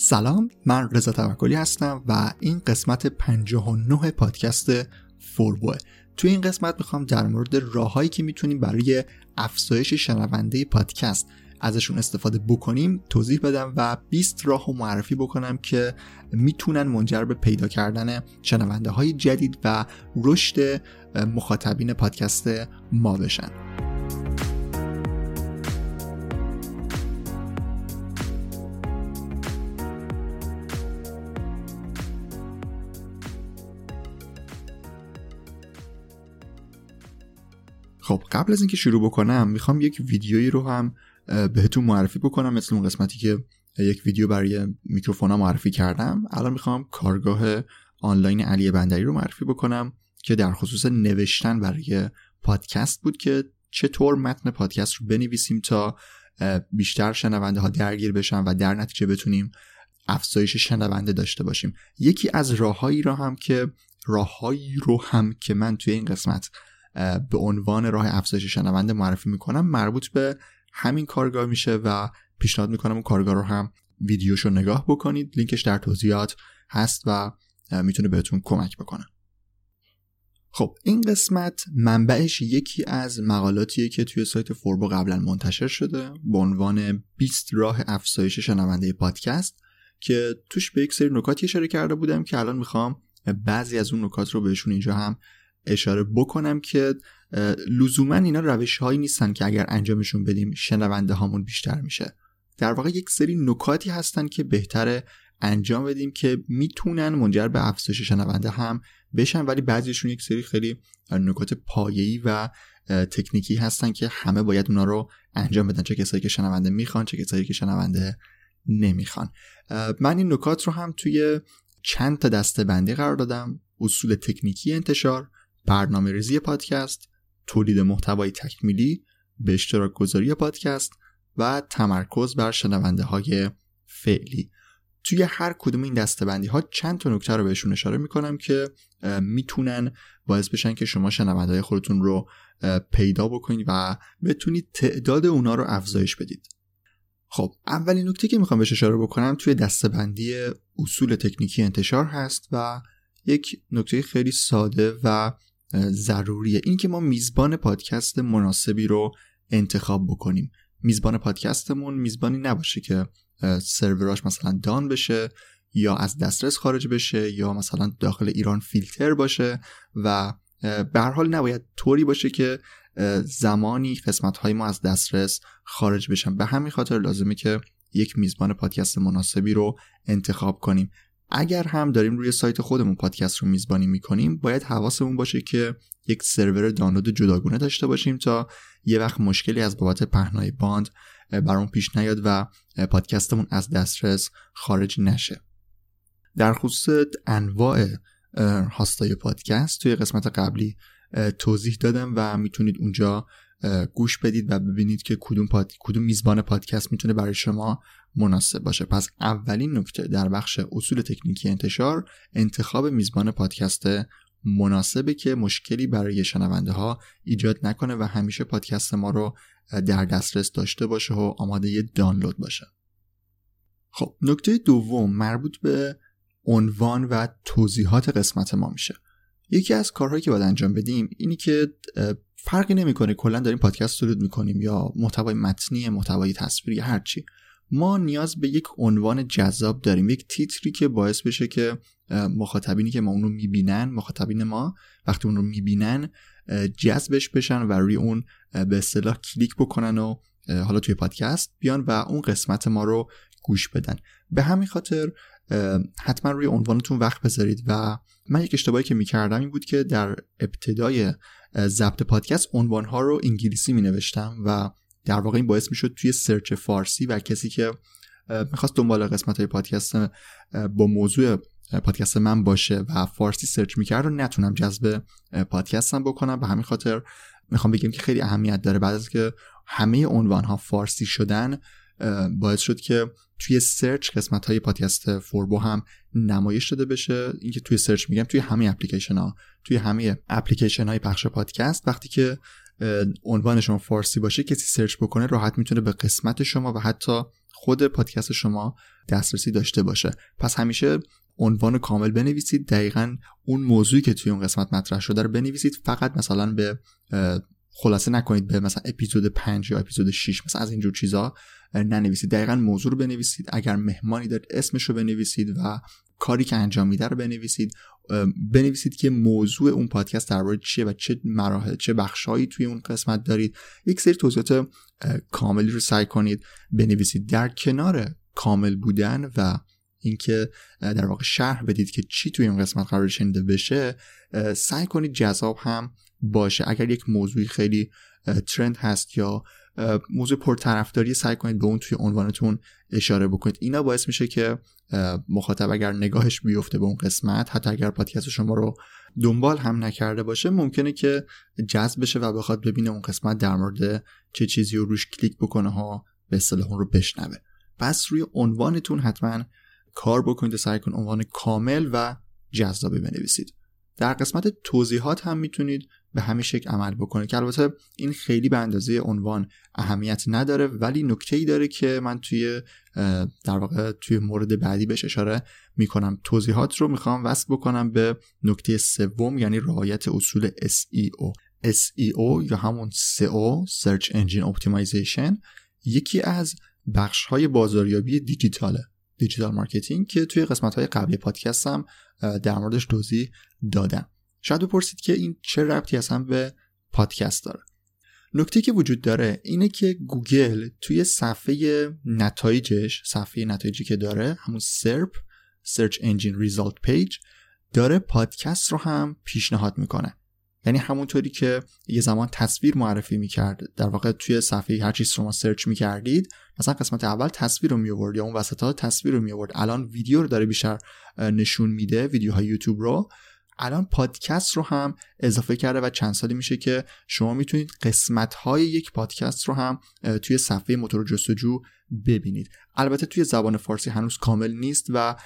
سلام من رضا توکلی هستم و این قسمت 59 پادکست فوربوه توی این قسمت می‌خوام در مورد راههایی که می‌تونیم برای افزایش شنونده پادکست ازشون استفاده بکنیم توضیح بدم و 20 راه رو معرفی بکنم که می‌تونن منجر به پیدا کردن شنونده های جدید و رشد مخاطبین پادکست ما بشن. خب قبل از اینکه شروع بکنم می‌خوام یک ویدیویی رو هم بهتون معرفی بکنم مثل اون قسمتی که یک ویدیو برای میکروفونا معرفی کردم. الان می‌خوام کارگاه آنلاین علی بندری رو معرفی بکنم که در خصوص نوشتن برای پادکست بود که چطور متن پادکست رو بنویسیم تا بیشتر شنونده ها درگیر بشن و در نتیجه بتونیم افزایش شنونده داشته باشیم. یکی از راههایی رو هم که راههایی رو هم که من توی این قسمت به عنوان راه افزایش شنونده معرفی می‌کنم. مربوط به همین کارگاه میشه و پیشنهاد می‌کنم اون کارگاه رو هم ویدیوش رو نگاه بکنید. لینکش در توضیحات هست و می‌تونه بهتون کمک بکنه. خب این قسمت منبعش یکی از مقالاتیه که توی سایت فوربو قبلا منتشر شده به عنوان 20 راه افزایش شنونده پادکست که توش به یک سری نکاتی اشاره کرده بودم که الان می‌خوام بعضی از اون نکات رو بهشون اینجا هم اشاره بکنم که لزوما اینا روش هایی نیستن که اگر انجامشون بدیم شنونده هامون بیشتر میشه. در واقع یک سری نکاتی هستن که بهتره انجام بدیم که می‌تونن منجر به افزایش شنونده هم بشن ولی بعضیشون یک سری خیلی نکات پایه‌ای و تکنیکی هستن که همه باید اونا رو انجام بدن. چه کسایی که شنونده می‌خوان چه کسایی که شنونده نمی‌خوان. من این نکات رو هم توی چند تا دسته بندی قرار دادم. اصول تکنیکی انتشار برنامه ریزی پادکست تولید محتوای تکمیلی به اشتراک گذاری پادکست و تمرکز بر شنونده های فعلی. توی هر کدوم این دستبندی ها چند تا نکته رو بهشون اشاره می‌کنم که می‌تونن باعث بشن که شما شنونده های خودتون رو پیدا بکنید و بتونید تعداد اونا رو افزایش بدید. خب اولین نکته که می‌خوام بهش اشاره بکنم توی دستبندی اصول تکنیکی انتشار هست و یک نکته خیلی ساده و ضروریه. این که ما میزبان پادکست مناسبی رو انتخاب بکنیم. میزبان پادکستمون میزبانی نباشه که سروراش مثلا دان بشه یا از دسترس خارج بشه یا مثلا داخل ایران فیلتر باشه و به هر حال نباید طوری باشه که زمانی قسمت های ما از دسترس خارج بشن. به همین خاطر لازمه که یک میزبان پادکست مناسبی رو انتخاب کنیم. اگر هم داریم روی سایت خودمون پادکست رو میزبانی می‌کنیم باید حواسمون باشه که یک سرور دانلود جداگونه داشته باشیم تا یه وقت مشکلی از بابت پهنای باند برامون پیش نیاد و پادکستمون از دسترس خارج نشه. در خصوص انواع هاستای پادکست توی قسمت قبلی توضیح دادم و می‌تونید اونجا گوش بدید و ببینید که کدوم, پاد... کدوم میزبان پادکست می‌تونه برای شما مناسب باشه. پس اولین نکته در بخش اصول تکنیکی انتشار انتخاب میزبان پادکست مناسبه که مشکلی برای شنونده ها ایجاد نکنه و همیشه پادکست ما رو در دسترس داشته باشه و آماده دانلود باشه. خب نکته دوم مربوط به عنوان و توضیحات قسمت ما میشه. یکی از کارهایی که باید انجام بدیم اینی که فرقی نمی‌کنه کلا داریم پادکست تولید می‌کنیم یا محتوای متنی محتوای تصویری هرچی ما نیاز به یک عنوان جذاب داریم یک تیتری که باعث بشه که مخاطبینی که ما اون رو می‌بینن مخاطبین ما وقتی اون رو می‌بینن جذبش بشن و روی اون به اصطلاح کلیک بکنن و حالا توی پادکست بیان و اون قسمت ما رو گوش بدن. به همین خاطر حتما روی عنوانتون وقت بذارید و من یک اشتباهی که می‌کردم این بود که در ابتدای ضبط پادکست عنوانها رو انگلیسی می نوشتم و در واقع این باعث می‌شد توی search فارسی و کسی که می‌خواست دنبال قسمت های پادکست با موضوع پادکست من باشه و فارسی search می‌کرد رو نتونم جذب پادکستم بکنم. به همین خاطر می‌خوام بگم که خیلی اهمیت داره. بعد از که همه عنوان ها فارسی شدن باعث شد که توی search قسمت های پادکست فوربو هم نمایش داده بشه. اینکه توی search میگم توی همه اپلیکیشن ها توی همه اپلیکیشن های پخش پادکست وقتی که عنوان شما فارسی باشه کسی search بکنه راحت می‌تونه به قسمت شما و حتی خود پادکست شما دسترسی داشته باشه. پس همیشه عنوان کامل بنویسید. دقیقا اون موضوعی که توی اون قسمت مطرح شده رو بنویسید. فقط مثلا به خلاصه نکنید به مثلا اپیزود 5 یا اپیزود 6 مثلا از اینجور چیزا ننویسید. دقیقا موضوع رو بنویسید. اگر مهمانی دارید اسمش رو بنویسید و کاری که انجام میده رو بنویسید. بنویسید که موضوع اون پادکست در مورد چیه و چه مراحل چه بخشهایی توی اون قسمت دارید. یک سری توضیحات کاملی رو سعی کنید بنویسید. در کنار کامل بودن و اینکه در واقع شرح بدید که چی توی این قسمت قرار شنیده بشه سعی کنید جذاب هم باشه. اگر یک موضوعی خیلی ترند هست یا موضوع پرطرفداری سعی کنید به اون توی عنوانتون اشاره بکنید. اینا باعث میشه که مخاطب اگر نگاهش بیفته به اون قسمت حتی اگر پادکست شما رو دنبال هم نکرده باشه ممکنه که جذب بشه و بخواد ببینه اون قسمت در مورد چه چیزی رو روش کلیک بکنه ها به اصطلاح اون رو بشنوه. پس روی عنوانتون حتما کار بکنید و سعی کن عنوان کامل و جذابی بنویسید. در قسمت توضیحات هم می‌تونید به همین شکل عمل بکنه. که البته این خیلی به اندازه عنوان اهمیت نداره ولی نکته ای داره که من توی در واقع توی مورد بعدی بهش اشاره می‌کنم. توضیحات رو می‌خوام وصل بکنم به نکته سوم یعنی رعایت اصول SEO SEO یا همون SEO Search Engine Optimization یکی از بخش های بازاریابی دیجیتاله digital marketing که توی قسمت های قبلی پادکست هم در موردش توضیح دادم. شاید بپرسید که این چه ربطی اصلا به پادکست داره. نکته که وجود داره اینه که گوگل توی صفحه نتایجش صفحه نتایجی که داره همون SERP Search Engine Result Page داره پادکست رو هم پیشنهاد می‌کنه. یعنی همونطوری که یه زمان تصویر معرفی می‌کرد در واقع توی صفحه هر چیز شما سرچ می‌کردید مثلا قسمت اول تصویر رو میورد یا اون وسط ها تصویر رو میورد الان ویدیو رو داره بیشتر نشون میده ویدیوهای یوتیوب رو. الان پادکست رو هم اضافه کرده و چند سالی میشه که شما می‌تونید قسمت های یک پادکست رو هم توی صفحه موتور جستجو ببینید. البته توی زبان فارسی هنوز کامل نیست و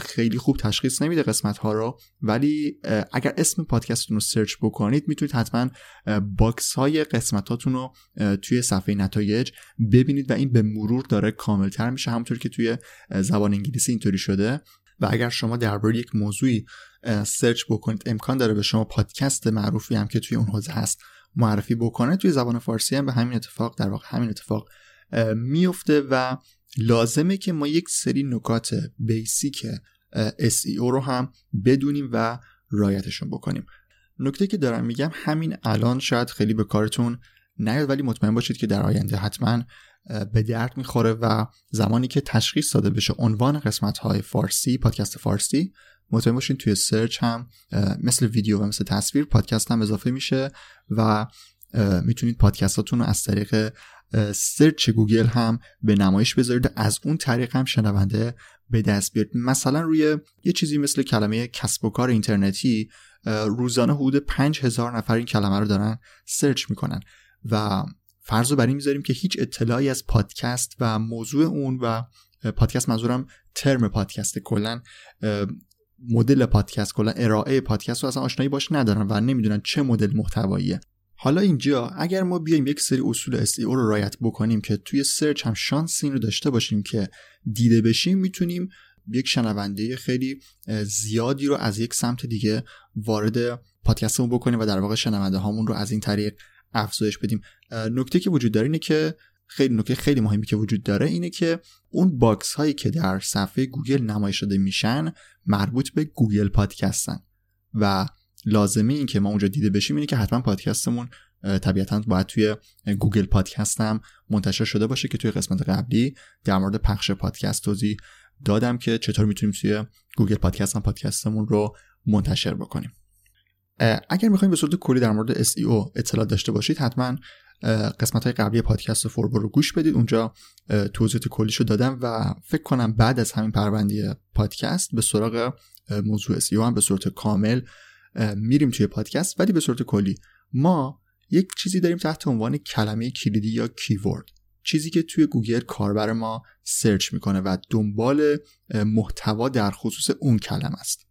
خیلی خوب تشخیص نمیده قسمت ها رو ولی اگر اسم پادکستتون رو search بکنید می‌تونید حتما box های قسمتاتون رو توی صفحه نتایج ببینید و این به مرور داره کاملتر میشه همونطور که توی زبان انگلیسی اینطوری شده. و اگر شما درباره یک موضوعی search بکنید امکان داره به شما پادکست معروفی هم که توی اون حوزه هست معرفی بکنه. توی زبان فارسی هم به همین اتفاق در واقع همین اتفاق میفته و لازمه که ما یک سری نکات بیسیک SEO رو هم بدونیم و رایتشون بکنیم. نکته که دارم میگم همین الان شاید خیلی به کارتون نیاد ولی مطمئن باشید که در آینده حتما به درد می‌خوره و زمانی که تشخیص داده بشه عنوان قسمت های فارسی پادکست فارسی مطمئن باشین توی سرچ هم مثل ویدیو و مثل تصویر پادکست هم اضافه میشه و می‌تونید پادکستاتون رو از طریق search گوگل هم به نمایش بذارید. از اون طریق هم شنونده به دست بیارید. مثلا روی یه چیزی مثل کلمه کسب و کار اینترنتی روزانه حدود 5000 نفر این کلمه رو دارن search می‌کنن و فرض رو بر این می‌ذاریم که هیچ اطلاعی از پادکست و موضوع اون و پادکست منظورم ترم پادکست کلا مدل پادکست کلا ارائه پادکست رو اصلا آشنایی باش ندارن و نمی‌دونن چه مدل محتواییه. حالا اینجا اگر ما بیایم یک سری اصول SEO رو رایت بکنیم که توی سرچ هم شانس این رو داشته باشیم که دیده بشیم می‌تونیم یک شنونده خیلی زیادی رو از یک سمت دیگه وارد پادکستمون بکنیم و در واقع شنونده هامون رو از این طریق افزایش بدیم. نکته که وجود داره اینه که خیلی نکته خیلی مهمی که وجود داره اینه که اون box هایی که در صفحه گوگل نمایش داده میشن مربوط به گوگل پادکستن. و لازمه این که ما اونجا دیده بشیم اینه که حتما پادکستمون طبیعتا باید توی گوگل پادکست هم منتشر شده باشه که توی قسمت قبلی در مورد پخش پادکست توضیح دادم که چطور می‌تونیم توی گوگل پادکست هم پادکستمون رو منتشر بکنیم. اگر می‌خوایم به صورت کلی در مورد SEO اطلاع داشته باشید حتما قسمت های قبلی پادکست فوربو رو گوش بدید. اونجا توضیحات کلیش رو دادم و فکر کنم بعد از همین پرونده‌ی پادکست به سراغ موضوع SEO هم به صورت کامل میریم توی پادکست. ولی به صورت کلی ما یک چیزی داریم تحت عنوان کلمه کلیدی یا keyword چیزی که توی گوگل کاربر ما search می‌کنه و دنبال محتوا در خصوص اون کلمه است.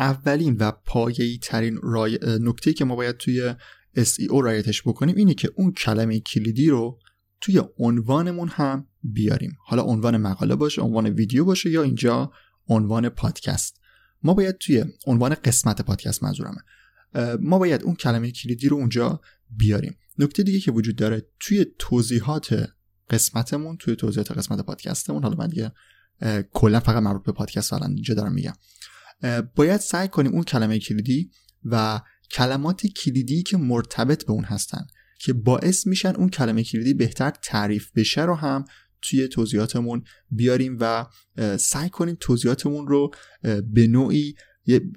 اولین و پایه‌ای ترین رای... نکته که ما باید توی SEO رایتش بکنیم اینه که اون کلمه کلیدی رو توی عنوانمون هم بیاریم. حالا عنوان مقاله باشه عنوان ویدیو باشه یا اینجا عنوان پادکست. ما باید توی عنوان قسمت پادکست منظورمه. ما باید اون کلمه کلیدی رو اونجا بیاریم. نکته دیگه که وجود داره توی توضیحات قسمتمون توی توضیحات قسمت پادکستمون حالا من دیگه کلا فقط مربوط به پادکست الان اینجا دارم میگم. باید سعی کنیم اون کلمه کلیدی و کلمات کلیدی که مرتبط به اون هستن که باعث میشن اون کلمه کلیدی بهتر تعریف بشه رو هم توی توضیحاتمون بیاریم و سعی کنیم توضیحاتمون رو به نوعی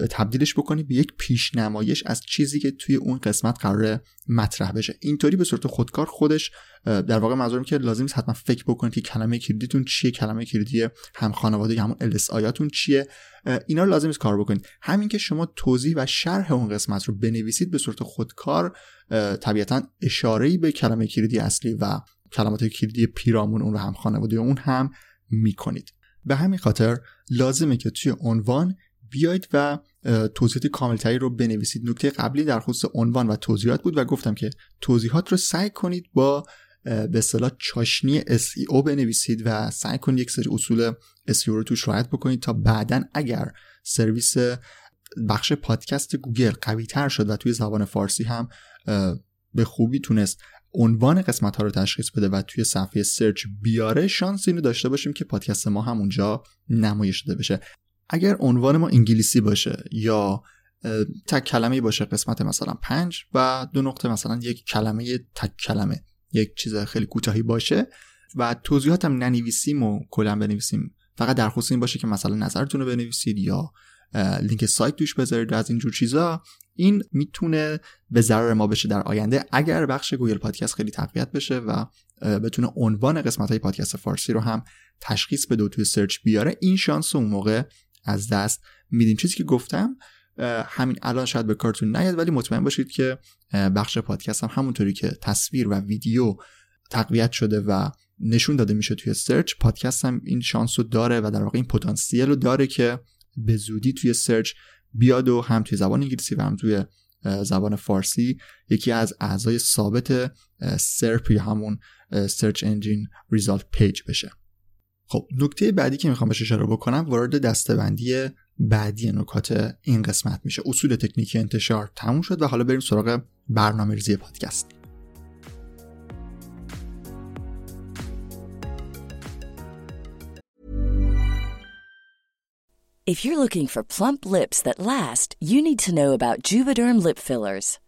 تبدیلش بکنیم به یک پیشنمایش از چیزی که توی اون قسمت قرار مطرح بشه. اینطوری به صورت خودکار خودش در واقع منظورم که لازم نیست حتما فکر بکنید که کلمه کلیدیتون چیه کلمه کلیدی هم خانواده همون LS آیاتون چیه. اینا رو لازم نیست کار بکنید. همین که شما توضیح و شرح اون قسمت رو بنویسید به صورت خودکار طبیعتا اشاره‌ای به کلمه کلیدی اصلی و کلمات کلیدی پیرامون اون رو هم خانواده اون هم می‌کنید. به همین خاطر لازمه که توی عنوان بیاید و توضیحات کاملتری رو بنویسید. نکته قبلی در خصوص عنوان و توضیحات بود و گفتم که توضیحات رو سعی کنید با به اصطلاح چاشنی SEO بنویسید و سعی کنید یک سری اصول SEO رو توش رعایت بکنید تا بعدا اگر سرویس بخش پادکست گوگل قوی تر شد و توی زبان فارسی هم به خوبی تونست عنوان قسمت ها رو تشخیص بده و توی صفحه search بیاره شانس اینو داشته باشیم که پادکست ما هم اونجا نمایش داده بشه. اگر عنوان ما انگلیسی باشه یا تک کلمه باشه قسمت مثلا پنج و دو نقطه مثلا یک کلمه تک کلمه یک چیز خیلی کوتاهی باشه و توضیحاتم ننویسیم و کلا بنویسیم. فقط در خصوص این باشه که مثلا نظرتون رو بنویسید یا لینک سایت توش بذارید از اینجور چیزا. این می‌تونه به ضرر ما بشه در آینده اگر بخش Google Podcast خیلی تقویت بشه و بتونه عنوان قسمت های پادکست فارسی رو هم تشخیص بده و توی search بیاره. این شانس اون موقع از دست میدیم چیزی که گفتم همین الان شاید به کارتون نیاد ولی مطمئن باشید که بخش پادکست هم همونطوری که تصویر و ویدیو تقویت شده و نشون داده میشه توی search پادکست هم این شانس رو داره و در واقع این پتانسیل رو داره که به زودی توی search بیاد و هم توی زبان انگلیسی و هم توی زبان فارسی یکی از اعضای ثابت SERP همون search engine result page بشه. خب نکته بعدی که می‌خوام بهش اشاره بکنم وارد دستبندی بعدی نکات این قسمت میشه اصول تکنیکی انتشار تموم شد و حالا بریم سراغ برنامه ریزی پادکست If you're looking for plump lips that last, you need to know about Juvederm lip fillers.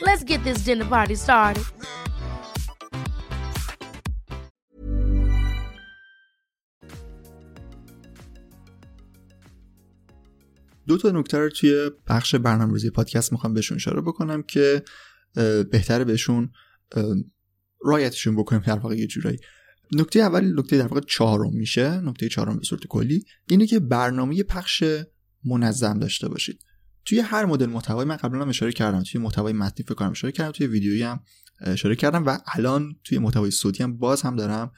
Let's get this dinner party started. دو تا نکته رو توی بخش برنامه‌ریزی پادکست می‌خوام بهشون اشاره بکنم که بهتره بهشون رایتشون بکنیم در واقع یه جورایی نکته اول نکته در واقع چهارم میشه نکته چهارم به صورت کلی اینه که برنامه پخش منظم داشته باشید توی هر مدل محتوای من قبلا هم اشاره کردم. توی محتوای متنی فکر کنم اشاره کردم توی ویدیویی هم اشاره کردم و الان توی محتوای صوتی هم باز هم دارم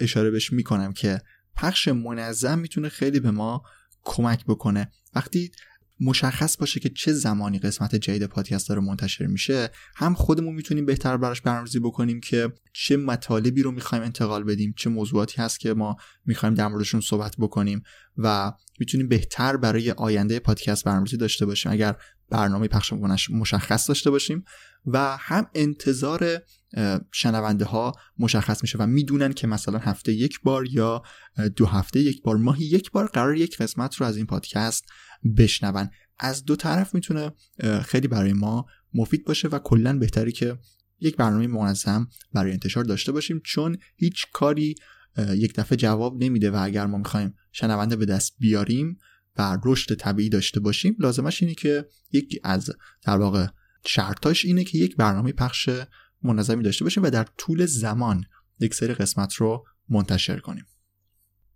اشاره بهش می‌کنم که پخش منظم می‌تونه خیلی به ما کمک بکنه. وقتی مشخص باشه که چه زمانی قسمت جدید پادکست داره منتشر میشه. هم خودمون می‌تونیم بهتر براش برنامه‌ریزی بکنیم که چه مطالبی رو می‌خوایم انتقال بدیم چه موضوعاتی هست که ما می‌خوایم در موردشون صحبت بکنیم و می‌تونیم بهتر برای آینده پادکست برنامه‌ریزی داشته باشیم. اگر برنامه پخش مشخص داشته باشیم و هم انتظار شنونده ها مشخص میشه و می‌دونن که مثلا هفته یک بار یا دو هفته یک بار ماهی یک بار قرار یک قسمت رو از این پادکست بشنون. از دو طرف می‌تونه خیلی برای ما مفید باشه و کلا بهتری که یک برنامه منظم برای انتشار داشته باشیم چون هیچ کاری یک دفعه جواب نمیده و اگر ما می‌خوایم شنونده به دست بیاریم و رشد طبیعی داشته باشیم لازمش اینه که یکی از در واقع شرطاش اینه که یک برنامه پخش منظمی داشته باشیم و در طول زمان یک سری قسمت رو منتشر کنیم.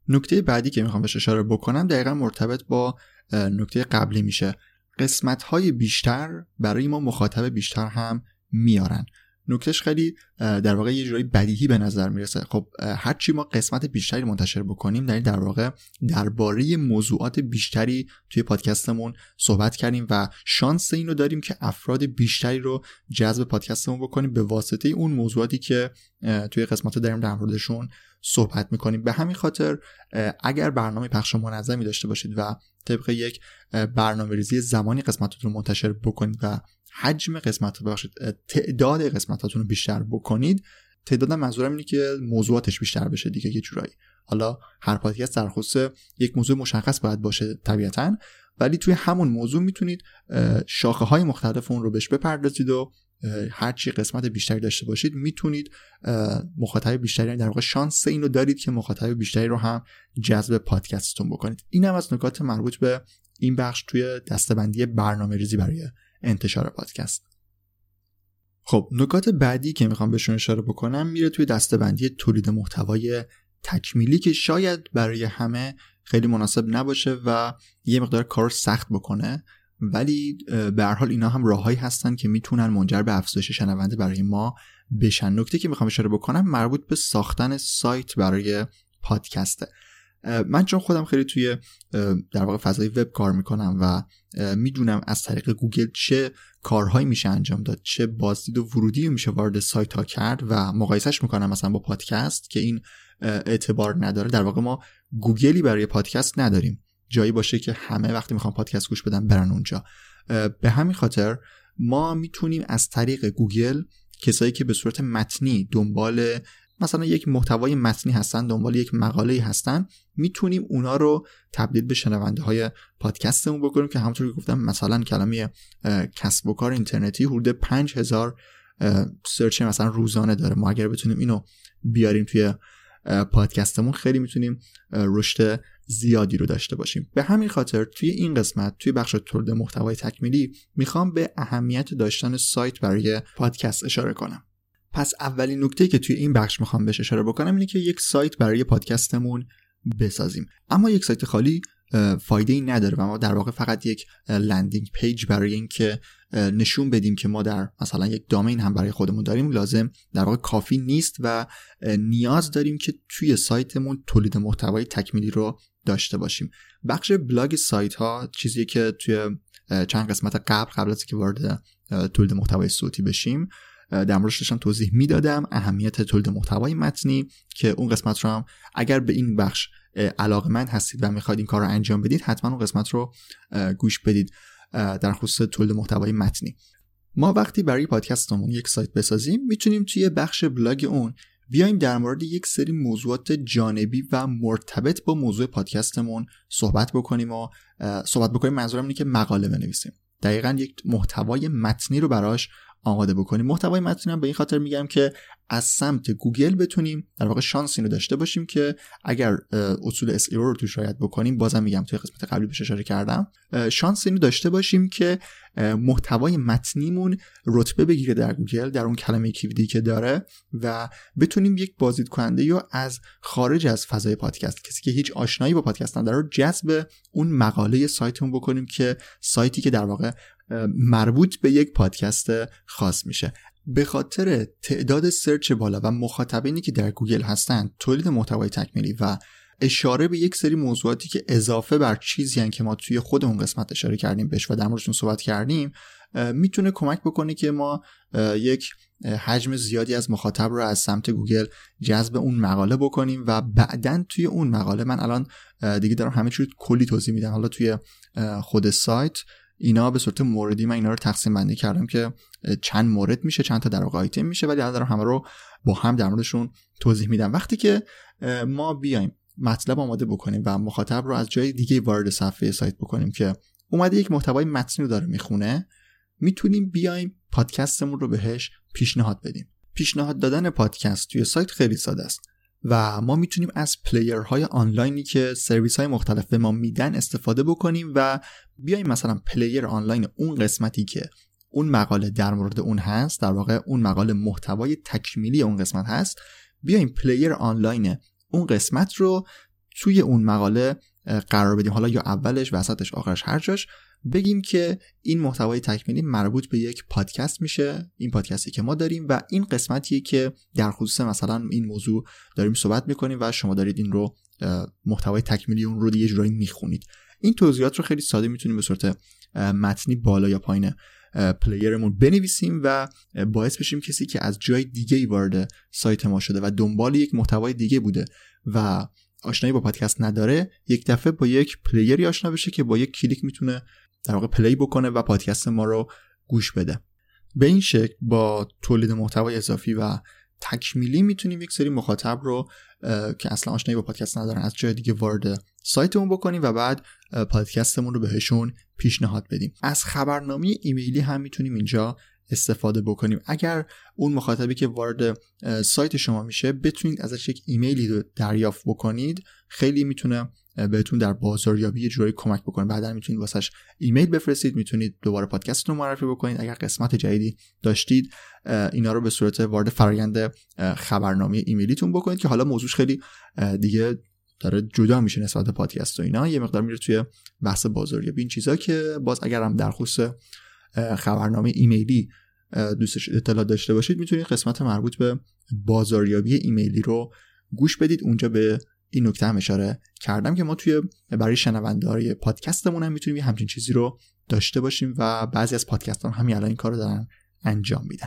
نکته بعدی که می‌خوام بهش اشاره بکنم دقیقا مرتبط با نکته قبلی میشه. قسمت های بیشتر برای ما مخاطب بیشتر هم میارن. نکتهش خیلی در واقع یه جورایی بدیهی به نظر می‌رسه. خب هرچی ما قسمت بیشتری منتشر بکنیم در در واقع درباره موضوعات بیشتری توی پادکستمون صحبت کردیم و شانس اینو داریم که افراد بیشتری رو جذب پادکستمون بکنیم به واسطه اون موضوعاتی که توی قسمت داریم در موردشون صحبت می‌کنیم. به همین خاطر اگر برنامه پخش منظمی داشته باشید و طبق یک برنامه ریزی زمانی قسمتتون رو منتشر بکنید و حجم قسمت ببخشید تعداد قسمتاتون رو بیشتر بکنید تعداد منظورم اینه که موضوعاتش بیشتر بشه دیگه یه جورایی. حالا هر پادکست در خصوص یک موضوع مشخص باید باشه طبیعتا ولی توی همون موضوع می‌تونید شاخه های مختلف اون رو بهش بپردازید و هرچی قسمت بیشتری داشته باشید می‌تونید مخاطب بیشتری یعنی در واقع شانس اینو دارید که مخاطب بیشتری رو هم جذب پادکستتون بکنید. این هم از نکات مربوط به این بخش توی دستبندی برنامه ریزی برای انتشار پادکست. خب نکات بعدی که می‌خوام بهشون اشاره بکنم میره توی دستبندی تولید محتوای تکمیلی که شاید برای همه خیلی مناسب نباشه و یه مقدار کار سخت بکنه. ولی به هر حال اینا هم راههایی هستن که می‌تونن منجر به افزایش شنونده برای ما بشن. نکته که می‌خوام اشاره بکنم مربوط به ساختن سایت برای پادکسته من چون خودم خیلی توی در واقع فضای وب کار می‌کنم و می‌دونم از طریق گوگل چه کارهایی میشه انجام داد چه بازدید و ورودی میشه وارد سایت ها کرد و مقایسش می‌کنم مثلا با پادکست که این اعتبار نداره. در واقع ما گوگلی برای پادکست نداریم. جایی باشه که همه وقتی می‌خوان پادکست گوش بدن برن اونجا. به همین خاطر ما می‌تونیم از طریق گوگل کسایی که به صورت متنی دنبال مثلا یک محتوای متنی هستن دنبال یک مقاله هستن می‌تونیم اونا رو تبدیل به شنونده های پادکستمون بکنیم که همونطور که گفتم مثلا کلمه کسب و کار اینترنتی حدود 5000 سرچ مثلا روزانه داره. ما اگر بتونیم اینو بیاریم توی پادکستمون خیلی می‌تونیم رشد زیادی رو داشته باشیم. به همین خاطر توی این قسمت توی بخش تولید محتوای تکمیلی می‌خوام به اهمیت داشتن سایت برای پادکست اشاره کنم. پس اولین نکته که توی این بخش می‌خوام بهش اشاره بکنم اینه که یک سایت برای پادکستمون بسازیم. اما یک سایت خالی فایده ای نداره و ما در واقع فقط یک landing page برای اینکه نشون بدیم که ما در مثلا یک domain هم برای خودمون داریم لازم در واقع کافی نیست و نیاز داریم که توی سایتمون تولید محتوای تکمیلی رو داشته باشیم. بخش بلاگ سایت ها چیزی که توی چند قسمت قبل قبل از که وارد تولید محتوای صوتی بشیم در موردش داشتم توضیح می‌دادم اهمیت تولید محتوای متنی که اون قسمت رو هم اگر به این بخش علاقمند هستید و می‌خواید این کار رو انجام بدید حتما اون قسمت رو گوش بدید در خصوص تولید محتوای متنی. ما وقتی برای پادکستمون یک سایت بسازیم می‌تونیم توی بخش بلاگ اون بیایم در مورد یک سری موضوعات جانبی و مرتبط با موضوع پادکستمون صحبت بکنیم و صحبت بکنیم. منظورم اینه که مقاله بنویسیم. دقیقا یک محتوای متنی رو براش آماده بکنیم. محتوای متنی به این خاطر میگم که از سمت گوگل بتونیم در واقع شانس اینو داشته باشیم که اگر اصول SEO رو توش رعایت بکنیم بازم میگم توی قسمت قبلی بهش اشاره کردم. شانس اینو داشته باشیم که محتوای متنیمون رتبه بگیره در گوگل در اون کلمه کلیدی که داره و بتونیم یک بازدید کننده یا از خارج از فضای پادکست کسی که هیچ آشنایی با پادکست نداره جذب اون مقاله سایتمون بکنیم که سایتی که در واقع مربوط به یک پادکست خاص میشه. به خاطر تعداد search بالا و مخاطبینی که در گوگل هستند تولید محتوای تکمیلی و اشاره به یک سری موضوعاتی که اضافه بر چیزی که ما توی خود اون قسمت اشاره کردیم بهش و در موردشون صحبت کردیم می‌تونه کمک بکنه که ما یک حجم زیادی از مخاطب رو از سمت گوگل جذب اون مقاله بکنیم و بعدا توی اون مقاله من الان دیگه دارم همه چیز کلی توضیح میدم. حالا توی خود سایت اینا به صورت موردی من اینا رو تقسیم بندی کردم که چند مورد میشه چند تا در واقع آیتم میشه ولی الان دارم همه رو با هم در موردشون توضیح میدم. وقتی که ما بیایم مطلب آماده بکنیم و مخاطب رو از جای دیگه وارد صفحه سایت بکنیم که اومده یک محتوای متنی رو داره می‌خونه می‌تونیم بیایم پادکستمون رو بهش پیشنهاد بدیم. پیشنهاد دادن پادکست توی سایت خیلی ساده است. و ما می‌تونیم از player های آنلاینی که سرویس های مختلف به ما میدن استفاده بکنیم و بیایم مثلا player آنلاین اون قسمتی که اون مقاله در مورد اون هست در واقع اون مقاله محتوای تکمیلی اون قسمت هست بیایم player آنلاین اون قسمت رو توی اون مقاله قرار بدیم. حالا یا اولش وسطش آخرش هر جاش بگیم که این محتوای تکمیلی مربوط به یک پادکست میشه این پادکستی که ما داریم و این قسمتیه که در خصوص مثلا این موضوع داریم صحبت می‌کنیم و شما دارید این رو محتوای تکمیلی اون رو یه جورایی می‌خونید. این توضیحات رو خیلی ساده می‌تونیم به صورت متنی بالا یا پایین player مون بنویسیم و باعث بشیم کسی که از جای دیگه وارد سایت ما شده و دنبال یک محتوای دیگه بوده و آشنایی با پادکست نداره یک دفعه با یک player ی آشنا بشه که با یک کلیک می‌تونه در واقع play بکنه و پادکست ما رو گوش بده. به این شکل با تولید محتوای اضافی و تکمیلی می‌تونیم یک سری مخاطب رو که اصلا آشنایی با پادکست ندارن از جای دیگه وارد سایتمون بکنیم و بعد پادکستمون رو بهشون پیشنهاد بدیم. از خبرنامه ایمیلی هم می‌تونیم اینجا استفاده بکنیم. اگر اون مخاطبی که وارد سایت شما میشه بتونید ازش یک ایمیلی رو دریافت بکنید خیلی می‌تونه بهتون در بازاریابی یه جوری کمک بکنه. بعدا می‌تونید واسش ایمیل بفرستید می‌تونید دوباره پادکست رو معرفی بکنید. اگر قسمت جدیدی داشتید اینا رو به صورت وارد فرایند خبرنامه ایمیلیتون بکنید که حالا موضوعش خیلی دیگه داره جدا میشه نسبت به پادکست و اینا. یه مقدار میره توی بحث بازاریابی این چیزا که باز اگر هم در خصوص خبرنامه ایمیلی دوستش اطلاع داشته باشید می‌تونید قسمت مربوط به بازاریابی ایمیلی رو گوش بدید. اونجا به این نکته هم اشاره کردم که ما توی برای شنونده پادکستمون هم می‌تونیم همچین چیزی رو داشته باشیم و بعضی از پادکست هم همین الان این کار رو دارن انجام میدن.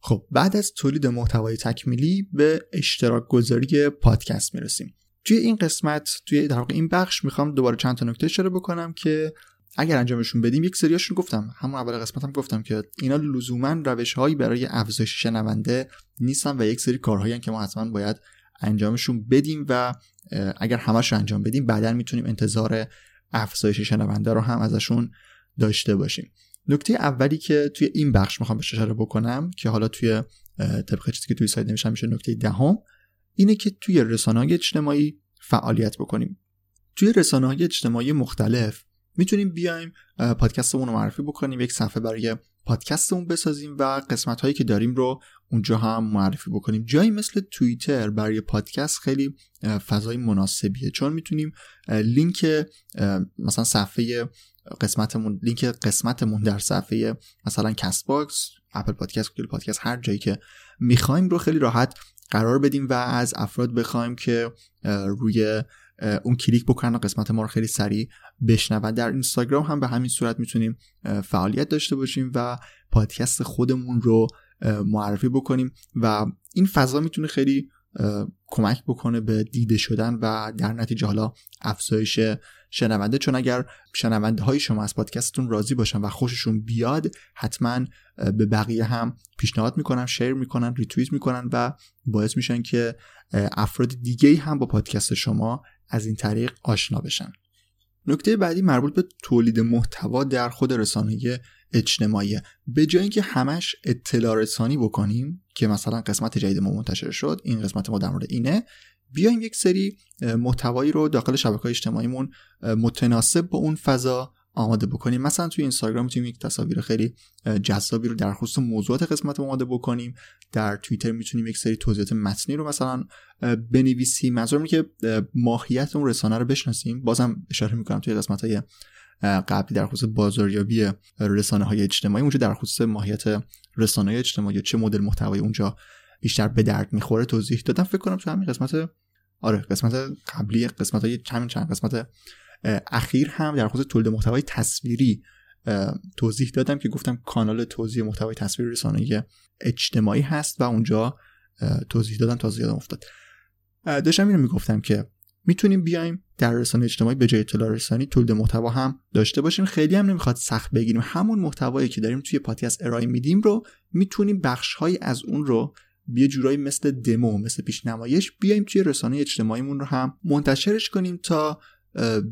خب بعد از تولید محتوای تکمیلی به اشتراک گذاری پادکست می‌رسیم. توی این قسمت توی در این بخش می‌خوام دوباره چند تا نکته اشاره بکنم که اگر انجامشون بدیم یک سریاشون گفتم. همون اول قسمت هم گفتم که اینا لزوما روش هایی برای افزایش شنونده نیستن و یک سری کارهایی که ما حتما باید انجامشون بدیم و اگر همش رو انجام بدیم بعدا می‌تونیم انتظار افزایش شنونده رو هم ازشون داشته باشیم. نکته اولی که توی این بخش می‌خوام بهش اشاره بکنم که حالا توی طبق چیزی که توی سایت نمیشم میشه نکته دهم اینه که توی رسانه های اجتماعی فعالیت بکنیم. توی رسانه های اجتماعی مختلف می‌تونیم بیایم پادکستمون رو معرفی بکنیم یک صفحه برای پادکستمون بسازیم و قسمت هایی که داریم رو اونجا هم معرفی بکنیم. جایی مثل توییتر برای پادکست خیلی فضای مناسبیه. چون می‌تونیم لینک مثلا صفحه قسمتمون لینک قسمتمون در صفحه مثلا Castbox Apple Podcast Google Podcast هر جایی که می‌خوایم رو خیلی راحت قرار بدیم و از افراد بخوایم که روی اون کلیک بکنن و قسمت ما رو خیلی سریع بشنون. در اینستاگرام هم به همین صورت می‌تونیم فعالیت داشته باشیم و پادکست خودمون رو معرفی بکنیم و این فضا می‌تونه خیلی کمک بکنه به دیده شدن و در نتیجه حالا افزایش شنونده. چون اگر شنونده های شما از پادکستتون راضی باشن و خوششون بیاد حتما به بقیه هم پیشنهاد می‌کنن شیر می‌کنن ریتویت می‌کنن و باعث میشن که افراد دیگه هم با پادکست شما از این طریق آشنا بشن. نکته بعدی مربوط به تولید محتوا در خود رسانه اجتماعی. به جای اینکه همش اطلاع رسانی بکنیم که مثلا قسمت جدید ما منتشر شد این قسمت ما در مورد اینه. بیایم یک سری محتوایی رو داخل شبکه اجتماعیمون متناسب با اون فضا آماده بکنیم. مثلا توی اینستاگرام می‌تونیم یک تصاویر خیلی جذابی رو در خصوص موضوعات قسمت آماده بکنیم. در توییتر می‌تونیم یک سری توضیحات متنی رو مثلا بنویسیم. منظورم که ماهیت اون رسانه رو بشناسیم. بازم اشاره می‌کنم توی قسمت های قبلی در خصوص بازاریابی رسانه های اجتماعی اونجا در خصوص ماهیت رسانه اجتماعی چه مدل محتوایی اونجا بیشتر به درد می‌خوره توضیح دادم. فکر کنم تو همین قسمت آره قسمت قبلی قسمت های چند چند قسمت اخیر هم در خصوص تولید محتوای تصویری توضیح دادم که گفتم کانال توضیح محتوای تصویری رسانه اجتماعی هست و اونجا توضیح دادم تا یادم افتاد. داشتم اینو می‌گفتم که می‌تونیم بیایم در رسانه اجتماعی به جای اطلاع رسانی تولید محتوا هم داشته باشیم. خیلی هم نمی‌خواد سخت بگیریم. همون محتوایی که داریم توی پادکست ارائه میدیم رو می‌تونیم بخشهایی از اون رو یه جورایی مثل دمو مثل پیشنمایش بیایم توی رسانه اجتماعیمون رو هم منتشرش کنیم تا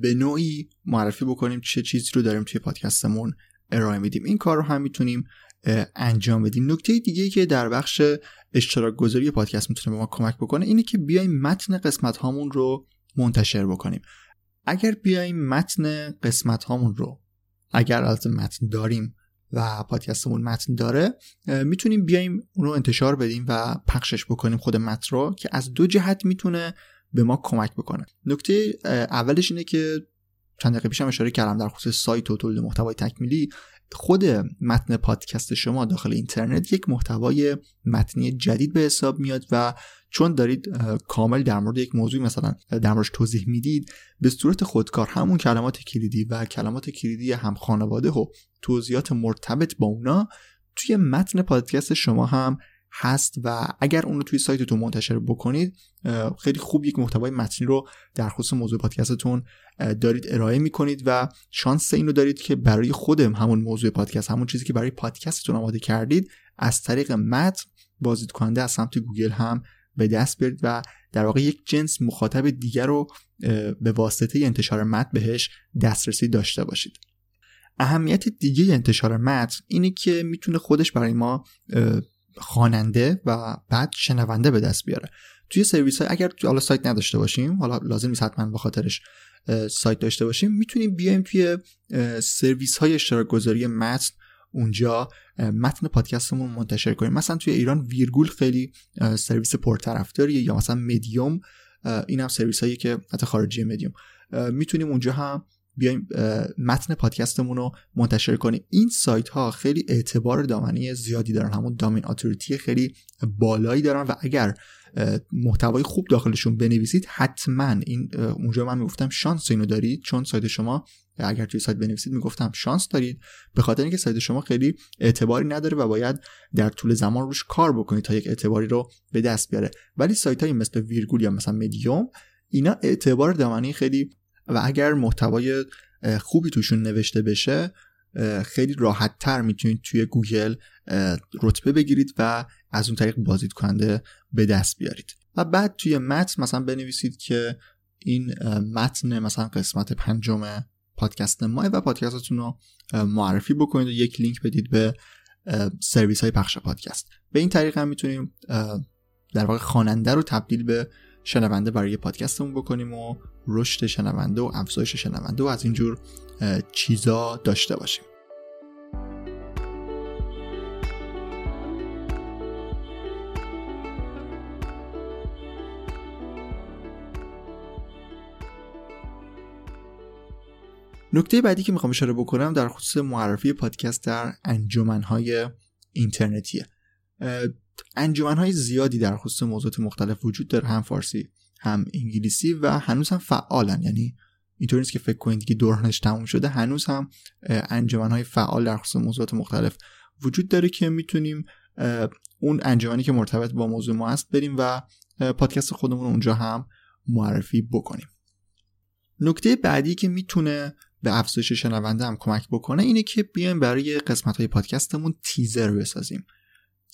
به نوعی معرفی بکنیم چه چیزی رو داریم توی پادکستمون ارائه میدیم. این کار رو هم می‌تونیم انجام بدیم. نکته دیگه که در بخش اشتراک گذاری پادکست می‌تونه به ما کمک بکنه اینه که بیایم متن قسمت هامون رو منتشر بکنیم. اگر بیایم متن قسمت هامون رو اگر از متن داریم و پادکستمون متن داره می‌تونیم بیایم اون رو انتشار بدیم و پخشش بکنیم خود متن رو که از دو جهت می‌تونه به ما کمک بکنه. نکته اولش اینه که چند دقیقه پیشم اشاره کردم در خصوص سایت و تولید محتوای تکمیلی. خود متن پادکست شما داخل اینترنت یک محتوای متنی جدید به حساب میاد و چون دارید کامل در مورد یک موضوع مثلا در موردش توضیح می‌دید به صورت خودکار همون کلمات کلیدی و کلمات کلیدی هم خانواده و توضیحات مرتبط با اونا توی متن پادکست شما هم هست و اگر اون رو توی سایتتون منتشر بکنید خیلی خوب یک محتوای متنی رو در خصوص موضوع پادکستتون دارید ارائه می‌کنید و شانس این رو دارید که برای خودم همون موضوع پادکست همون چیزی که برای پادکستتون آماده کردید از طریق متن بازدید کننده از سمت گوگل هم به دست بیارید و در واقع یک جنس مخاطب دیگر رو به واسطه انتشار متن بهش دسترسی داشته باشید. اهمیت دیگه انتشار متن اینه که می‌تونه خودش برای ما خواننده و بعد شنونده به دست بیاره. توی سرویس های اگر حالا سایت نداشته باشیم حالا لازم نیست حتما به خاطرش سایت داشته باشیم می‌تونیم بیایم توی سرویس های اشتراک گذاری متن اونجا متن پادکستمون منتشر کنیم. مثلا توی ایران ویرگول خیلی سرویس پرطرفداریه یا مثلا مدیوم این هم سرویس هایی که حتی خارجی مدیوم می‌تونیم اونجا هم بیایم متن پادکستمون رو منتشر کنیم. این سایت ها خیلی اعتبار دامنی زیادی دارن. همون دامین اتوریتی خیلی بالایی دارن و اگر محتوای خوب داخلشون بنویسید حتما این اونجا من می‌گفتم شانس اینو دارید. چون سایت شما اگر توی سایت بنویسید می‌گفتم شانس دارید. به خاطر اینکه سایت شما خیلی اعتباری نداره و باید در طول زمان روش کار بکنید تا یک اعتباری رو به دست بیاره. ولی سایت های مثل ویرگول یا مثلا مدیوم اینا اعتبار دامنی خیلی و اگر محتوای خوبی توشون نوشته بشه خیلی راحت تر می‌تونید توی گوگل رتبه بگیرید و از اون طریق بازدید کننده به دست بیارید. و بعد توی متن مثلا بنویسید که این متن مثلا قسمت پنجم پادکست ما و پادکستتون رو معرفی بکنید و یک لینک بدید به سرویس های پخش پادکست. به این طریق هم می‌تونیم در واقع خواننده رو تبدیل به شنونده برای پادکستمون بکنیم و رشد شنونده و افزایش شنونده و از اینجور چیزا داشته باشیم. نکته بعدی که می‌خوام اشاره بکنم در خصوص معرفی پادکست در انجمنهای اینترنتیه. انجمنهای زیادی در خصوص موضوعات مختلف وجود داره هم فارسی هم انگلیسی و هنوز هم فعالن. یعنی اینطوری نیست که فکر کنید که دورانش تموم شده هنوز هم انجمنهای فعال در خصوص موضوعات مختلف وجود داره که می‌تونیم اون انجمنی که مرتبط با موضوع ما هست بریم و پادکست خودمون اونجا هم معرفی بکنیم. نکته بعدی که می‌تونه به افزایش شنونده هم کمک بکنه اینه که بیایم برای قسمت های پادکستمون تیزر بسازیم.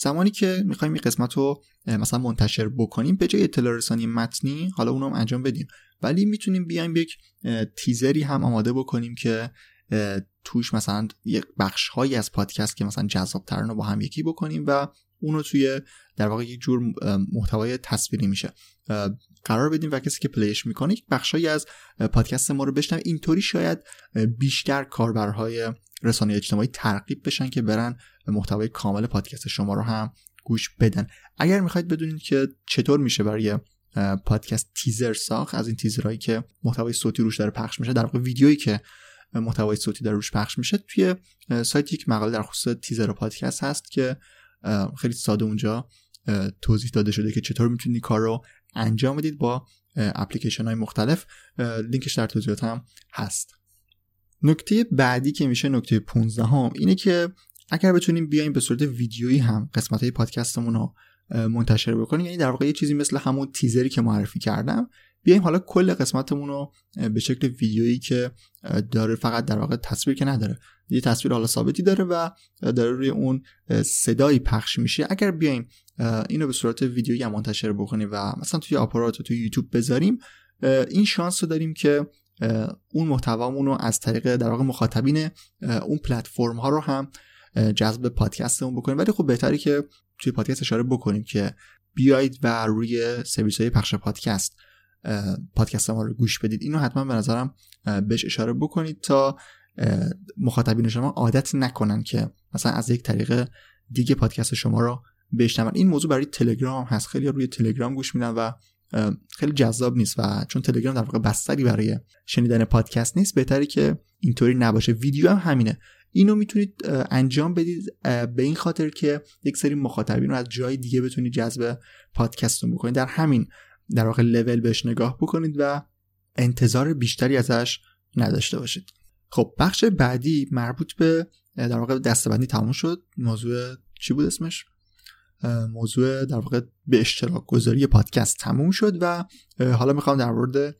زمانی که می‌خوایم این قسمت رو مثلا منتشر بکنیم به جای اطلاع رسانی متنی حالا اونم انجام بدیم. ولی می‌تونیم بیایم یک تیزری هم آماده بکنیم که توش مثلا یک بخش هایی از پادکست که مثلا جذاب ترن رو با هم یکی بکنیم و اونو توی در واقع یک جور محتوای تصویری میشه. قرار بدیم و کسی که پلیش می‌کنه یک بخشهایی از پادکست ما رو بشنوه. اینطوری شاید بیشتر کاربرهای رسانه اجتماعی ترغیب بشن که برن محتوای کامل پادکست شما رو هم گوش بدن. اگر می‌خواید بدونید که چطور میشه برای پادکست تیزر ساخت از این تیزرهایی که محتوای صوتی روش داره پخش میشه در واقع ویدیویی که محتوای صوتی داره روش پخش میشه توی سایت یک مقاله در خصوص تیزر پادکست هست که خیلی ساده اونجا توضیح داده شده که چطور می‌تونید کار رو انجام بدید با اپلیکیشن های مختلف. لینکش در توضیحات هم هست. نکته بعدی که میشه نکته 15 هم اینه که اگر بتونیم بیایم به صورت ویدیویی هم قسمت های پادکستمون رو منتشر بکنیم یعنی در واقع یه چیزی مثل همون تیزری که معرفی کردم بیایم حالا کل قسمتمون رو به شکل ویدیویی که داره فقط در واقع تصویر که نداره. یه تصویر حالا ثابتی داره و داره روی اون صدایی پخش میشه. اگر بیایم اینو به صورت ویدیویی هم منتشر بکنیم و مثلا توی آپارات و توی یوتیوب بذاریم این شانس رو داریم که اون محتوامون رو از طریق در واقع مخاطبین اون پلتفرم ها رو هم جذب پادکستمون بکنیم. ولی خب بهتری که توی پادکست اشاره بکنیم که بیایید و روی سرویس های پخش پادکست پادکست ما رو گوش بدید. اینو حتما به نظرم بهش اشاره بکنید تا مخاطبین شما عادت نکنن که مثلا از یک طریق دیگه پادکست شما رو بشنون. این موضوع برای تلگرام هست. خیلی روی تلگرام گوش میدن و خیلی جذاب نیست و چون تلگرام در واقع بستری برای شنیدن پادکست نیست بهتری که اینطوری نباشه. ویدیو هم همینه. اینو می‌تونید انجام بدید به این خاطر که یک سری مخاطبین رو از جای دیگه بتونید جذب پادکستتون بکنید. در همین در واقع لول بهش نگاه بکنید و انتظار بیشتری ازش نداشته باشید. خب بخش بعدی مربوط به در واقع دستبندی تموم شد. موضوع چی بود اسمش؟ موضوع در واقع به اشتراک گذاری پادکست تموم شد و حالا می‌خوام در مورد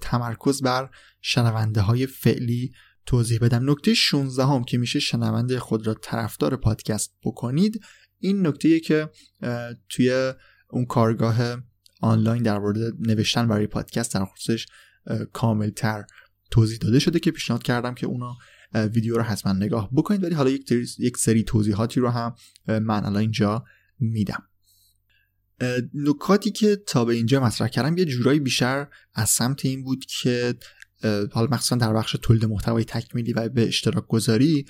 تمرکز بر شنونده های فعلی توضیح بدم. نکته 16 هم که میشه شنونده خود را طرفدار پادکست بکنید این نکته که توی اون کارگاه آنلاین در مورد نوشتن برای پادکست در خصوصش کاملتر توضیح داده شده که پیشنهاد کردم که اونا ویدیو رو حتما نگاه بکنید. ولی حالا یک, یک سری توضیحاتی رو هم من الان اینجا میدم. نکاتی که تا به اینجا مطرح کردم یه جورایی بیشتر از سمت این بود که حالا مخصوصا در بخش تولید محتوای تکمیلی و به اشتراک گذاری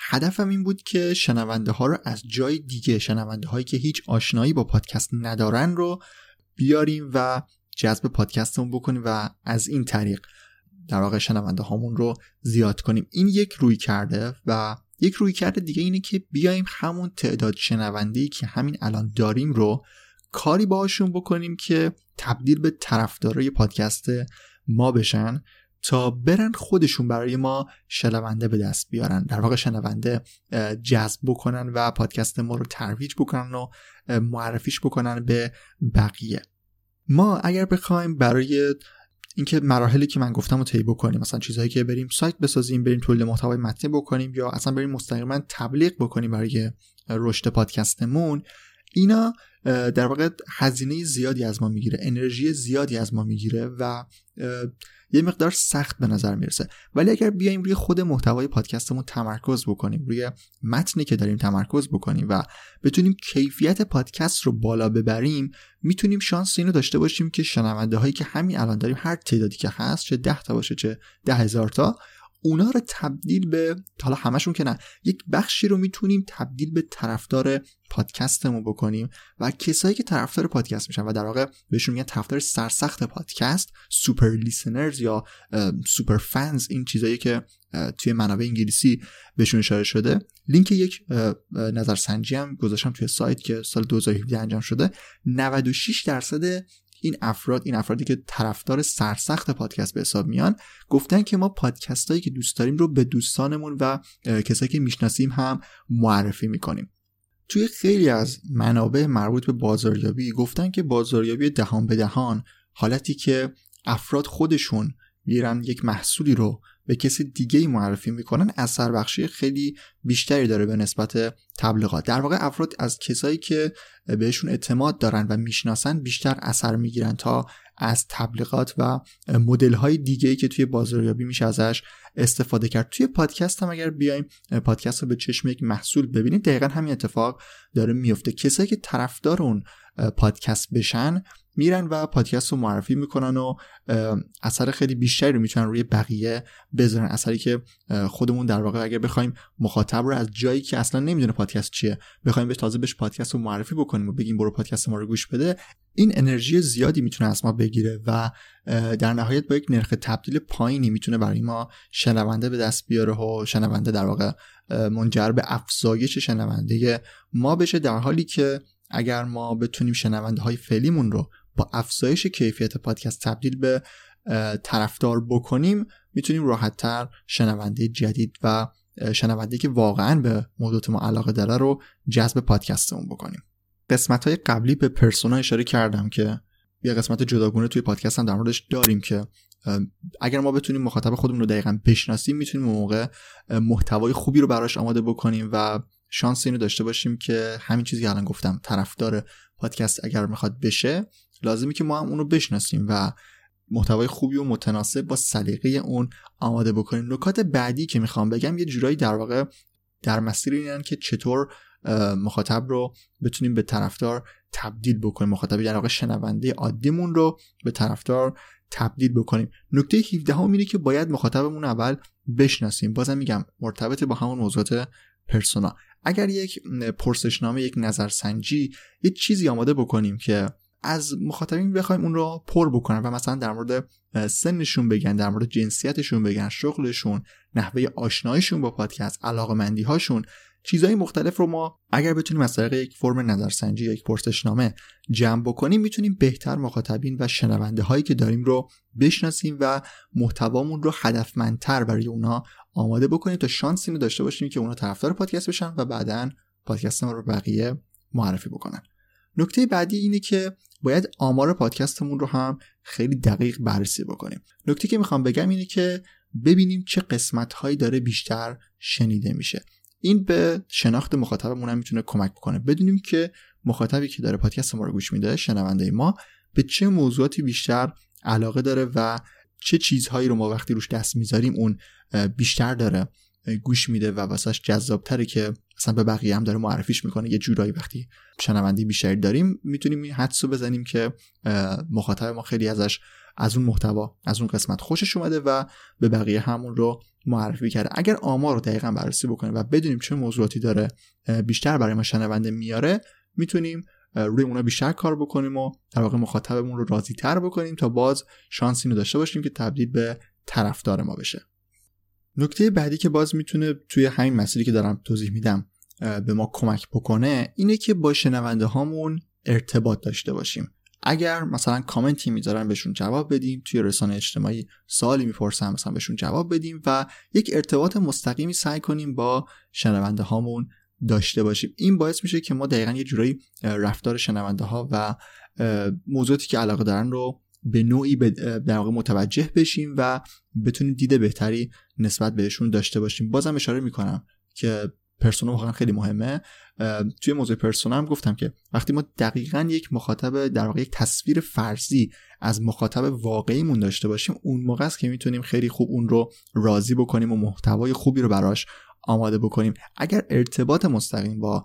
هدفم این بود که شنونده ها رو از جای دیگه شنونده هایی که هیچ آشنایی با پادکست ندارن رو بیاریم و جذب پادکستمون بکنیم و از این طریق در واقع شنونده هامون رو زیاد کنیم. این یک روی کرده و یک روی کرده دیگه اینه که بیایم همون تعداد شنونده که همین الان داریم رو کاری باهاشون بکنیم که تبدیل به طرفدارای پادکست ما بشن. تا برن خودشون برای ما شنونده به دست بیارن. در واقع شنونده جذب بکنن و پادکست ما رو ترویج بکنن و معرفیش بکنن به بقیه. ما اگر بخوایم برای اینکه مراحلی که من گفتم رو طی بکنیم مثلا چیزهایی که بریم سایت بسازیم بریم تولید محتوای متنی بکنیم یا اصلا بریم مستقیما تبلیغ بکنیم برای رشد پادکستمون اینا در واقع هزینه زیادی از ما می‌گیره انرژی زیادی از ما می‌گیره و یه مقدار سخت به نظر می‌رسه. ولی اگر بیایم روی خود محتوای پادکستمون تمرکز بکنیم روی متنی که داریم تمرکز بکنیم و بتونیم کیفیت پادکست رو بالا ببریم می‌تونیم شانس اینو داشته باشیم که شنونده هایی که همین الان داریم هر تعدادی که هست چه ده تا باشه چه ده هزار تا اونا رو تبدیل به حالا همشون که نه یک بخشی رو می‌تونیم تبدیل به طرفدار پادکستمون بکنیم و کسایی که طرفدار پادکست میشن و در واقع بهشون میگن طرفدار سرسخت پادکست سوپر لیسنرز یا سوپر فنز این چیزایی که توی منابع انگلیسی بهشون اشاره شده. لینک یک نظرسنجی هم گذاشتم توی سایت که سال 2017 انجام شده. 96 درصد این افراد این افرادی که طرفدار سرسخت پادکست به حساب میان گفتن که ما پادکست هایی که دوست داریم رو به دوستانمون و کسایی که می‌شناسیم هم معرفی می‌کنیم. توی خیلی از منابع مربوط به بازاریابی گفتن که بازاریابی دهان به دهان حالتی که افراد خودشون میرن یک محصولی رو به کسی دیگه معرفی می‌کنن اثر بخشی خیلی بیشتری داره به نسبت تبلیغات. در واقع افراد از کسایی که بهشون اعتماد دارن و می‌شناسن بیشتر اثر می‌گیرن تا از تبلیغات و مدل های دیگه ای که توی بازاریابی میشه ازش استفاده کرد. توی پادکست هم اگر بیایم پادکست رو به چشم یک محصول ببینیم دقیقا همین اتفاق داره میفته کسایی که طرفدار اون پادکست بشن میرن و پادکست رو معرفی می‌کنن و اثر خیلی بیشتری رو می‌تونن روی بقیه بذارن. اثری که خودمون در واقع اگر بخوایم مخاطب رو از جایی که اصلا نمی‌دونه پادکست چیه بخوایم بهش تازه بهش پادکست رو معرفی بکنیم و بگیم برو پادکست ما رو گوش بده این انرژی زیادی می‌تونه از ما بگیره و در نهایت با یک نرخ تبدیل پایینی می‌تونه برای ما شنونده به دست بیاره و شنونده در واقع منجر به افزایش شنونده ما بشه. در حالی که اگر ما بتونیم شنونده های فعلیمون رو با افزایش کیفیت پادکست تبدیل به طرفدار بکنیم می‌تونیم راحتتر شنونده جدید و شنونده که واقعا به موضوع ما علاقه داره رو جذب پادکستمون بکنیم. قسمت های قبلی به پرسونا اشاره کردم که یه قسمت جداگونه توی پادکست هم در موردش داریم که اگر ما بتونیم مخاطب خودمون رو دقیقا بشناسیم می‌تونیم موقع محتوای خوبی رو براش آماده بکنیم و شانس اینو داشته باشیم که همین چیزی که الان گفتم طرفدار پادکست اگر می‌خواد بشه لازمی که ما هم اونو بشناسیم و محتوای خوبی و متناسب با سلیقه اون آماده بکنیم. نکات بعدی که می‌خوام بگم یه جورایی در واقع در مسیر اینن که چطور مخاطب رو بتونیم به طرفدار تبدیل بکنیم. مخاطب در واقع شنونده عادیمون رو به طرفدار تبدیل بکنیم. نکته 17 هم اینه که باید مخاطبمون اول بشناسیم. بازم میگم مرتبط با همون موضوعات پرسونا اگر یک پرسشنامه یک نظرسنجی یه چیزی آماده بکنیم که از مخاطبین بخوایم اون رو پر بکنن و مثلا در مورد سنشون بگن در مورد جنسیتشون بگن شغلشون نحوه آشنایشون با پادکست علاقه مندی هاشون چیزهای مختلف رو ما اگر بتونیم از طریق یک فرم نظرسنجی یا یک پرسشنامه جمع بکنیم می‌تونیم بهتر مخاطبین و شنونده هایی که داریم رو بشناسیم و محتوامون رو هدفمندتر برای اونا آماده بکنیم تا شانس اینو داشته باشیم که اونا طرفدار پادکست بشن و بعدا پادکست ما رو بقیه معرفی بکنن. نکته بعدی اینه که باید آمار پادکستمون رو هم خیلی دقیق بررسی بکنیم. نکته که می‌خوام بگم اینه که ببینیم چه قسمت هایی داره بیشتر شنیده میشه. این به شناخت مخاطبمون هم می‌تونه کمک بکنه. بدونیم که مخاطبی که داره پادکست ما رو گوش میده شنونده ما به چه موضوعاتی بیشتر علاقه داره و چه چیزهایی رو ما وقتی روش دست می‌ذاریم اون بیشتر داره گوش میده و واسش جذابتره که اصلا به بقیه هم داره معرفیش می‌کنه. یه جورایی وقتی شنوندی بیشتری داریم می‌تونیم این حدس رو بزنیم که مخاطب ما خیلی ازش از اون محتوا از اون قسمت خوشش اومده و به بقیه همون رو معرفی کرده. اگر آمار رو دقیقا بررسی بکنیم و بدونیم چه موضوعاتی داره بیشتر برای ما شنونده میاره می‌تونیم روی اونا بیشتر کار بکنیم و در واقع مخاطبمون رو راضی تر بکنیم تا باز شانس اینو داشته باشیم که تبدیل به طرفدار ما بشه. نکته بعدی که باز می‌تونه توی همین مسئله که دارم توضیح میدم به ما کمک بکنه اینه که با شنونده هامون ارتباط داشته باشیم. اگر مثلا کامنتی می‌ذارن بهشون جواب بدیم توی رسانه اجتماعی سوالی می‌پرسن مثلا بهشون جواب بدیم و یک ارتباط مستقیمی سعی کنیم با شنونده هامون داشته باشیم. این باعث میشه که ما دقیقا یه جورایی رفتار شنونده ها و موضوعاتی که علاقه دارن رو به نوعی در واقع متوجه بشیم و بتونیم دید بهتری نسبت بهشون داشته باشیم. بازم اشاره می‌کنم که پرسونا واقعا خیلی مهمه. توی موضوع پرسونا هم گفتم که وقتی ما دقیقا یک مخاطب در واقع یک تصویر فرضی از مخاطب واقعیمون داشته باشیم اون موقع است که می‌تونیم خیلی خوب اون رو راضی بکنیم و محتوای خوبی رو براش آماده بکنیم. اگر ارتباط مستقیم با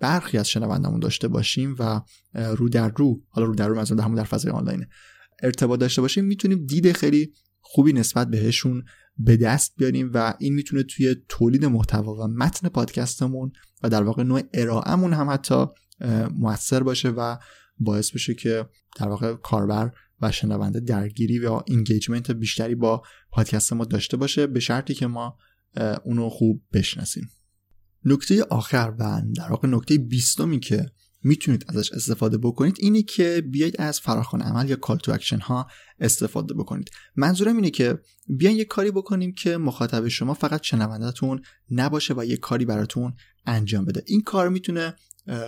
برخی از شنوندمون داشته باشیم و رو در رو حالا رو در رو مثلا همون در فضای آنلاین ارتباط داشته باشیم می‌تونیم دید خیلی خوبی نسبت بهشون به دست بیاریم و این می‌تونه توی تولید محتوا و متن پادکستمون و در واقع نوع ارائهمون هم حتی موثر باشه و باعث بشه که در واقع کاربر و شنونده درگیری و engagement بیشتری با پادکست ما داشته باشه به شرطی که ما اونو خوب بشناسیم. نکته آخر و در واقع نکته بیستمی که می‌تونید ازش استفاده بکنید اینه که بیاید از فراخوان عمل یا call to action ها استفاده بکنید. منظورم اینه که بیاین یه کاری بکنیم که مخاطب شما فقط شنوندهتون نباشه و یه کاری براتون انجام بده. این کار می‌تونه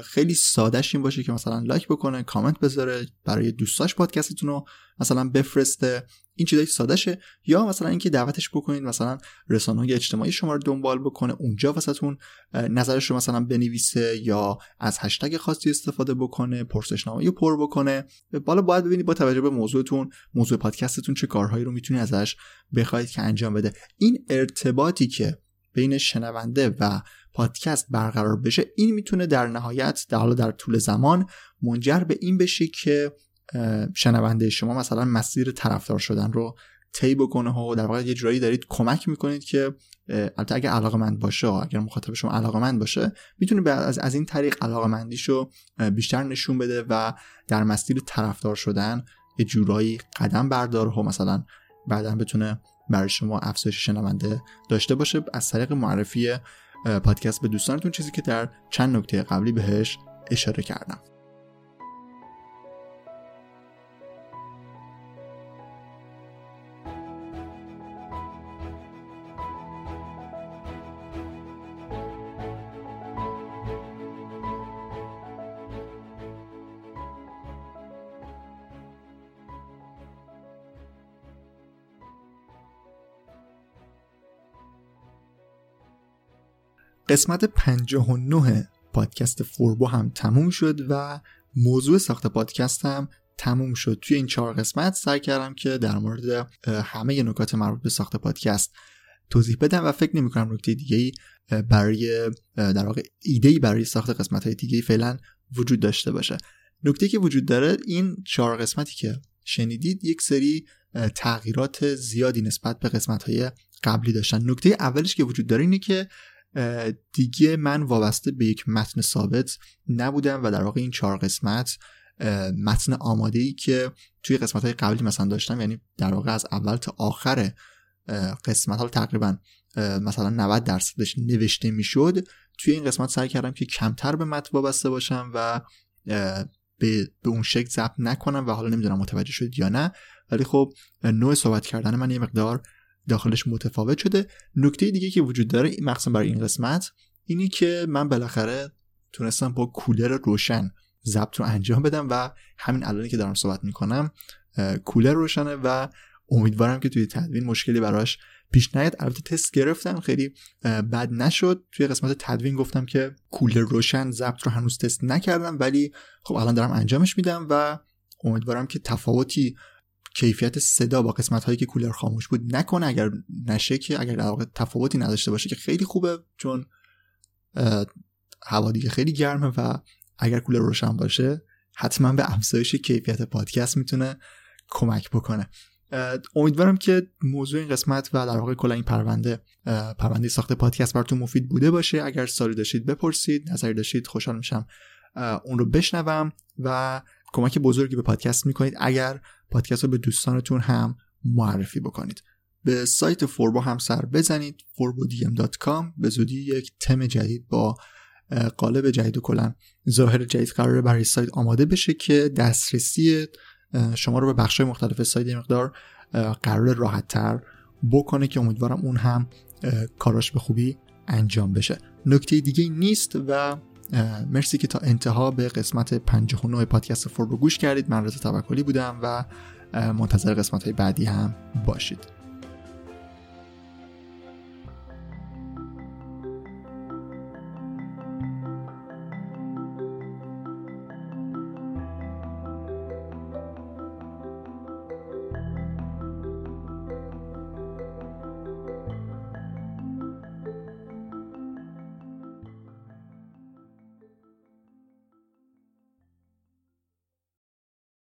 خیلی سادهش این باشه که مثلا لایک بکنه کامنت بذاره برای دوستاش پادکستتون رو مثلا بفرسته. این چیزای سادهشه. یا مثلا اینکه دعوتش بکنید مثلا رسانه های اجتماعی شما رو دنبال بکنه اونجا واسهتون نظرش رو مثلا بنویسه یا از هشتگ خاصی استفاده بکنه پرسشنامه رو پر بکنه. بالا باید ببینید با توجه به موضوعتون موضوع پادکستتون چه کارهایی رو می‌تونید ازش بخواید که انجام بده. این ارتباطی که بین شنونده و پادکست برقرار بشه این می‌تونه در نهایت در حالا در طول زمان منجر به این بشه که شنونده شما مثلا مسیر طرفدار شدن رو طی بکنه و در واقع یه جورایی دارید کمک می‌کنید که البته اگر علاقه مند باشه اگر مخاطب شما علاقه مند باشه می‌تونه از, از این طریق علاقه مندیشو بیشتر نشون بده و در مسیر طرفدار شدن یه جورایی قدم برداره و مثلا بعدا بتونه برای شما افزایش شنونده داشته باشه. از طریق معرفی پادکست به دوستانتون چیزی که در چند نکته قبلی بهش اشاره کردم. قسمت 59 پادکست فوربو هم تموم شد و موضوع ساخت پادکست هم تموم شد. توی این چهار قسمت سعی کردم که در مورد همه نکات مربوط به ساخت پادکست توضیح بدم و فکر نمی کنم نکته دیگه ای برای در واقع ایده برای ساخت قسمت های دیگه فعلا وجود داشته باشه. نکته که وجود داره این چهار قسمتی که شنیدید یک سری تغییرات زیادی نسبت به قسمت های قبلی داشتن. نکته اولش که وجود داره اینه که دیگه من وابسته به یک متن ثابت نبودم و در واقع این چهار قسمت متن آماده ای که توی قسمت های قبلی مثلا داشتم یعنی در واقع از اول تا آخر قسمت ها تقریبا مثلا 90 درصدش نوشته می‌شد. توی این قسمت سعی کردم که کمتر به متن وابسته باشم و به, به اون شکل ضبط نکنم و حالا نمی‌دونم متوجه شد یا نه. ولی خب نوع صحبت کردن من یه مقدار داخلش متفاوت شده. نکته دیگه که وجود داره مخصوصا برای این قسمت اینی که من بالاخره تونستم با کولر روشن ضبط رو انجام بدم و همین الانی که دارم صحبت می‌کنم کولر روشنه و امیدوارم که توی تدوین مشکلی براش پیش نیاد. البته تست گرفتم خیلی بد نشد. توی قسمت تدوین گفتم که کولر روشن ضبط رو هنوز تست نکردم ولی خب الان دارم انجامش میدم و امیدوارم که تفاوتی کیفیت صدا با قسمت هایی که کولر خاموش بود نکنه اگر نشه که اگر در واقع تفاوتی نداشته باشه که خیلی خوبه چون هوا دیگه خیلی گرمه و اگر کولر روشن باشه حتما به افزایش کیفیت پادکست می‌تونه کمک بکنه. امیدوارم که موضوع این قسمت و در واقع کلا این پرونده پرونده ساخت پادکست براتون مفید بوده باشه. اگر سالی داشتید بپرسید. نظری داشتید خوشحال میشم اون رو بشنوم و کمک بزرگی به پادکست می‌کنید. اگر پادکست رو به دوستانتون هم معرفی بکنید. به سایت فوربو هم سر بزنید. forbodm.com به زودی یک تم جدید با قالب جدید و کلا ظاهر جدید قراره برای سایت آماده بشه که دسترسی شما رو به بخش مختلف سایت مقدار قرار راحت تر بکنه که امیدوارم اون هم کاراش به خوبی انجام بشه. نکته دیگه نیست و مرسی که تا انتها به قسمت 59 پادکست فوربو گوش کردید. من رضا توکلی بودم و منتظر قسمت های بعدی هم باشید.